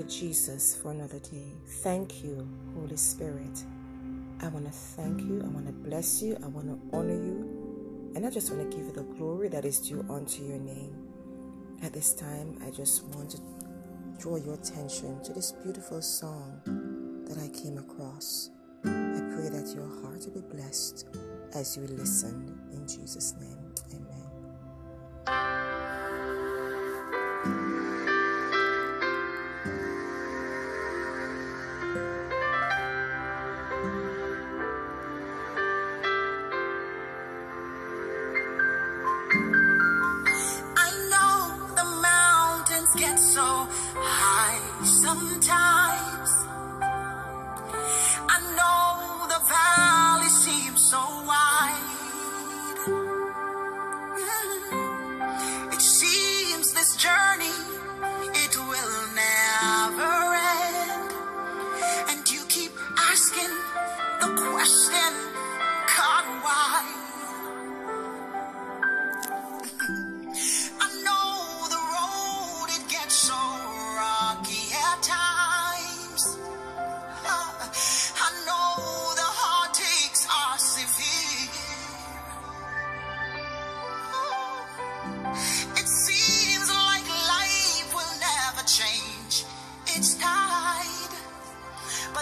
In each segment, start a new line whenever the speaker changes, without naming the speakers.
you, Jesus, for another day. Thank you, Holy Spirit. I want to thank you. I want to bless you. I want to honor you. And I just want to give you the glory that is due unto your name. At this time, I just want to draw your attention to this beautiful song that I came across. I pray that your heart will be blessed as you listen in Jesus' name. Emotions get so high sometimes. I know the value.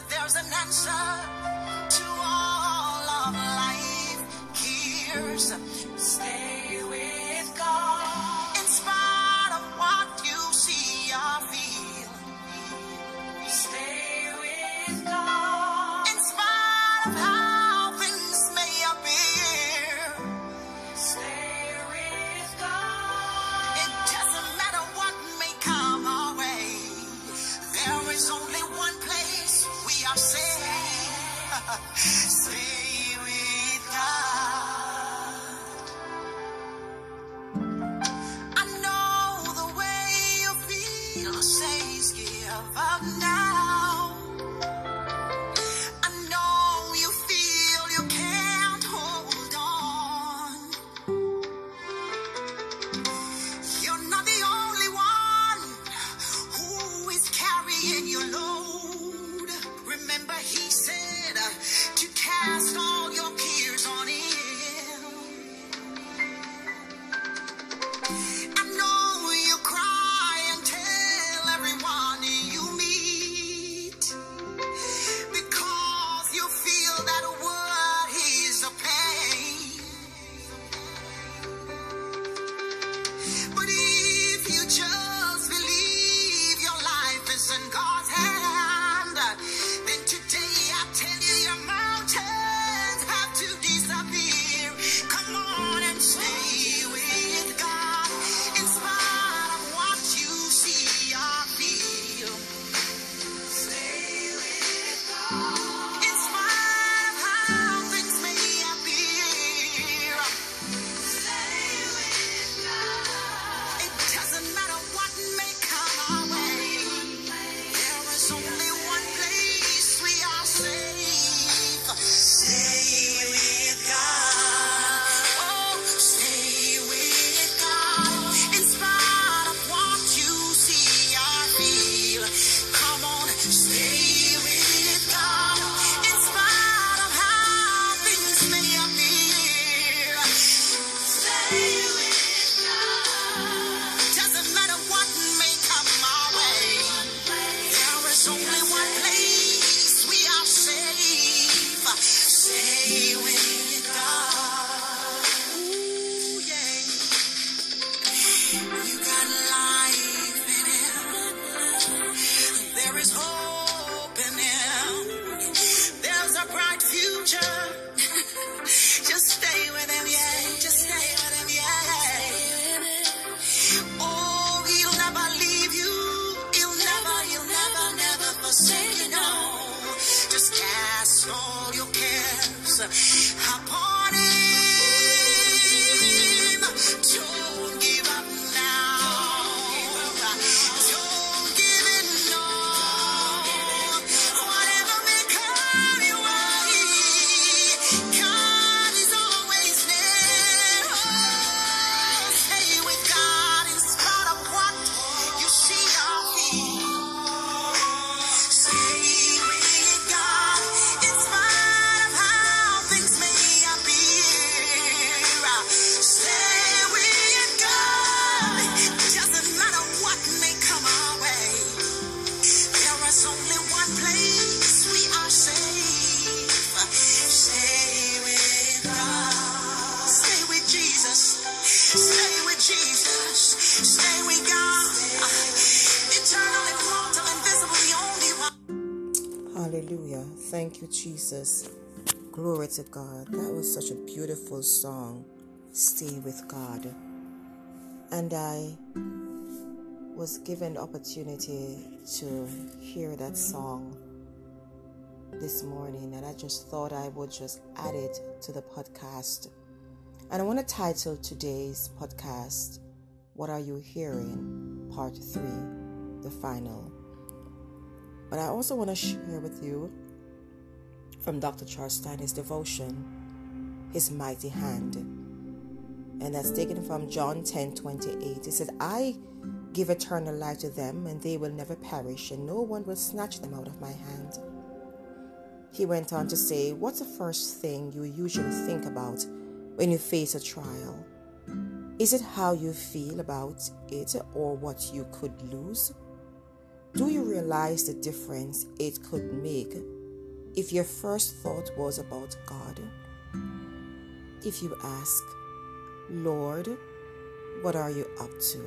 There's an answer to all of life. Here's stay.
Thank you, Jesus. Glory to God. That was such a beautiful song. Stay with God. And I was given the opportunity to hear that song this morning, and I just thought I would just add it to the podcast. And I want to title today's podcast, What Are You Hearing? Part 3, the final. But I also want to share with you from Dr. Charles Stanley's devotion, His Mighty Hand. And that's taken from John 10 28. He said, I give eternal life to them, and they will never perish, and no one will snatch them out of my hand. He went on to say, What's the first thing you usually think about when you face a trial? Is it how you feel about it or what you could lose? Do you realize the difference it could make if your first thought was about God? If you ask, Lord, what are you up to?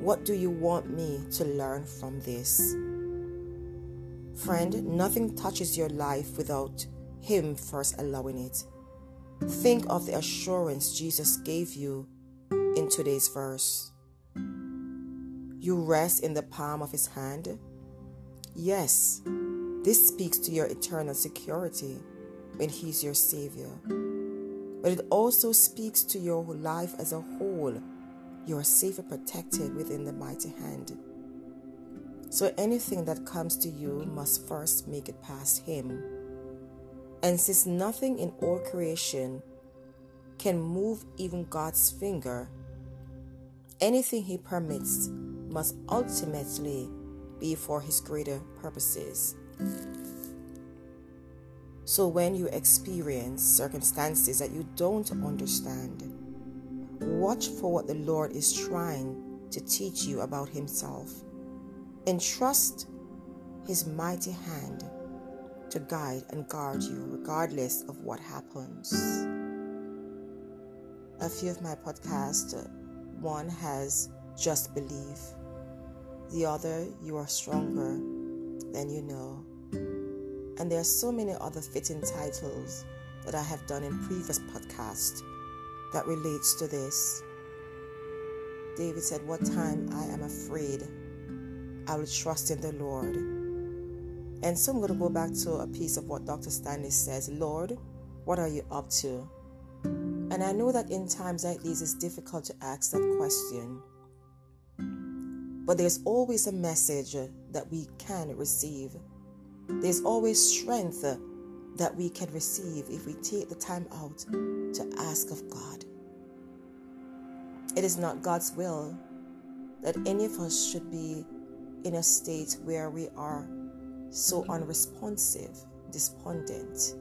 What do you want me to learn from this? Friend, nothing touches your life without Him first allowing it. Think of the assurance Jesus gave you in today's verse. You rest in the palm of His hand. Yes, this speaks to your eternal security when He's your Savior. But it also speaks to your life as a whole. You are safe and protected within the mighty hand. So anything that comes to you must first make it past Him. And since nothing in all creation can move even God's finger, anything He permits must ultimately be for His greater purposes. So when you experience circumstances that you don't understand, watch for what the Lord is trying to teach you about Himself and trust His mighty hand to guide and guard you regardless of what happens. A few of my podcasts, one has Just Believe, the other, You Are Stronger Than You Know. And there are so many other fitting titles that I have done in previous podcasts that relates to this. David said, What time I am afraid, I will trust in the Lord. And so I'm going to go back to a piece of what Dr. Stanley says Lord, what are you up to? And I know that in times like these, it's difficult to ask that question. But there's always a message that we can receive. There's always strength that we can receive if we take the time out to ask of God. It is not God's will that any of us should be in a state where we are so unresponsive, despondent.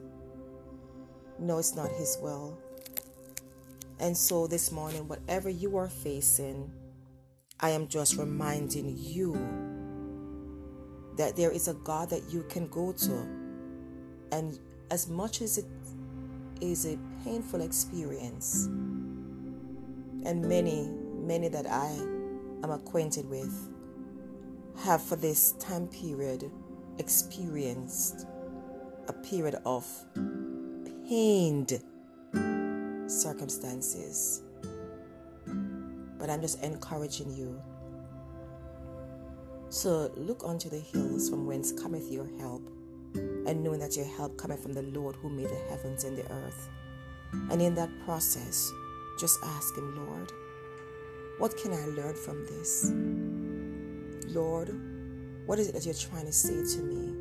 No, it's not His will. And so this morning, whatever you are facing, I am just reminding you that there is a God that you can go to. And as much as it is a painful experience, and many, many that I am acquainted with have for this time period experienced a period of pained circumstances. But I'm just encouraging you So look unto the hills from whence cometh your help, and knowing that your help cometh from the Lord who made the heavens and the earth. And in that process, just ask Him, Lord, what can I learn from this? Lord, what is it that you're trying to say to me?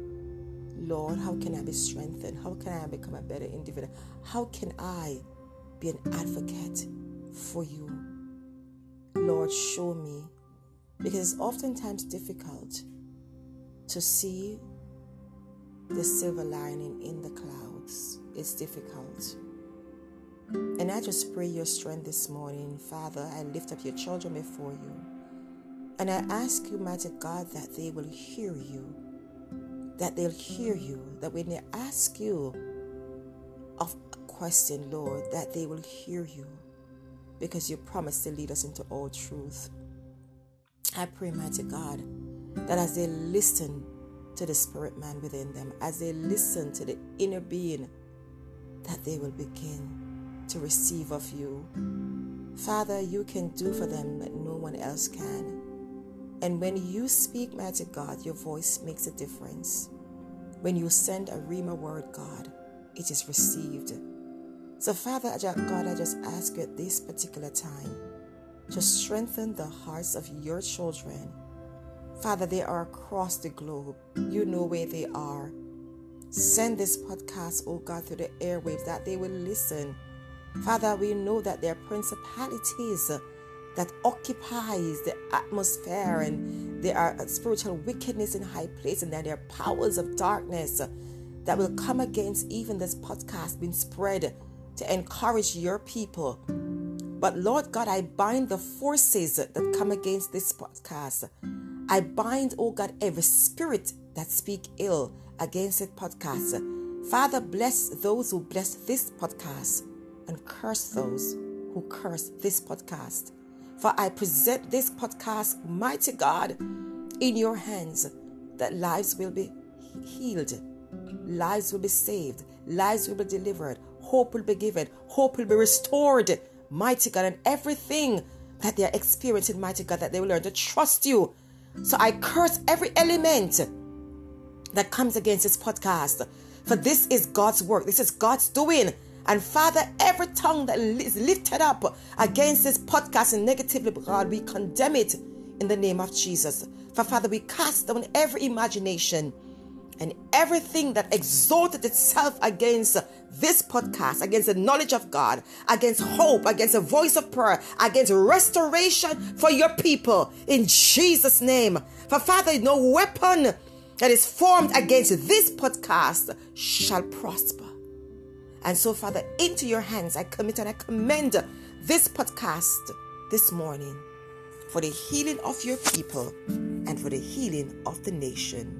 Lord, how can I be strengthened? How can I become a better individual? How can I be an advocate for you. Lord, show me. Because it's oftentimes difficult to see the silver lining in the clouds. It's difficult. And I just pray your strength this morning. Father, I lift up your children before you. And I ask you, mighty God, that they will hear you. That they'll hear you. That when they ask you of a question, Lord, that they will hear you because you promised to lead us into all truth. I pray, mighty God, that as they listen to the spirit man within them, as they listen to the inner being, that they will begin to receive of you. Father, you can do for them what no one else can. And when you speak, mighty God, your voice makes a difference. When you send a Rhema word, God, it is received. So, Father God, I just ask you at this particular time to strengthen the hearts of your children. Father, they are across the globe. You know where they are. Send this podcast, oh God, through the airwaves that they will listen. Father, we know that there are principalities that occupies the atmosphere and there are spiritual wickedness in high places and that there are powers of darkness that will come against even this podcast being spread to encourage your people. But Lord God, I bind the forces that come against this podcast. I bind, oh God, every spirit that speak ill against this podcast. Father, bless those who bless this podcast and curse those who curse this podcast. For I present this podcast, mighty God, in your hands, that lives will be healed, lives will be saved, lives will be delivered, hope will be given, hope will be restored, mighty God, and everything that they are experiencing, mighty God, that they will learn to trust you. So I curse every element that comes against this podcast. For this is God's work, this is God's doing. And Father, every tongue that is lifted up against this podcast and negatively, God, we condemn it in the name of Jesus. For Father, we cast down every imagination and everything that exalted itself against this podcast, against the knowledge of God, against hope, against the voice of prayer, against restoration for your people in Jesus' name. For Father, no weapon that is formed against this podcast shall prosper. And so, Father, into your hands I commit and I commend this podcast this morning for the healing of your people and for the healing of the nation.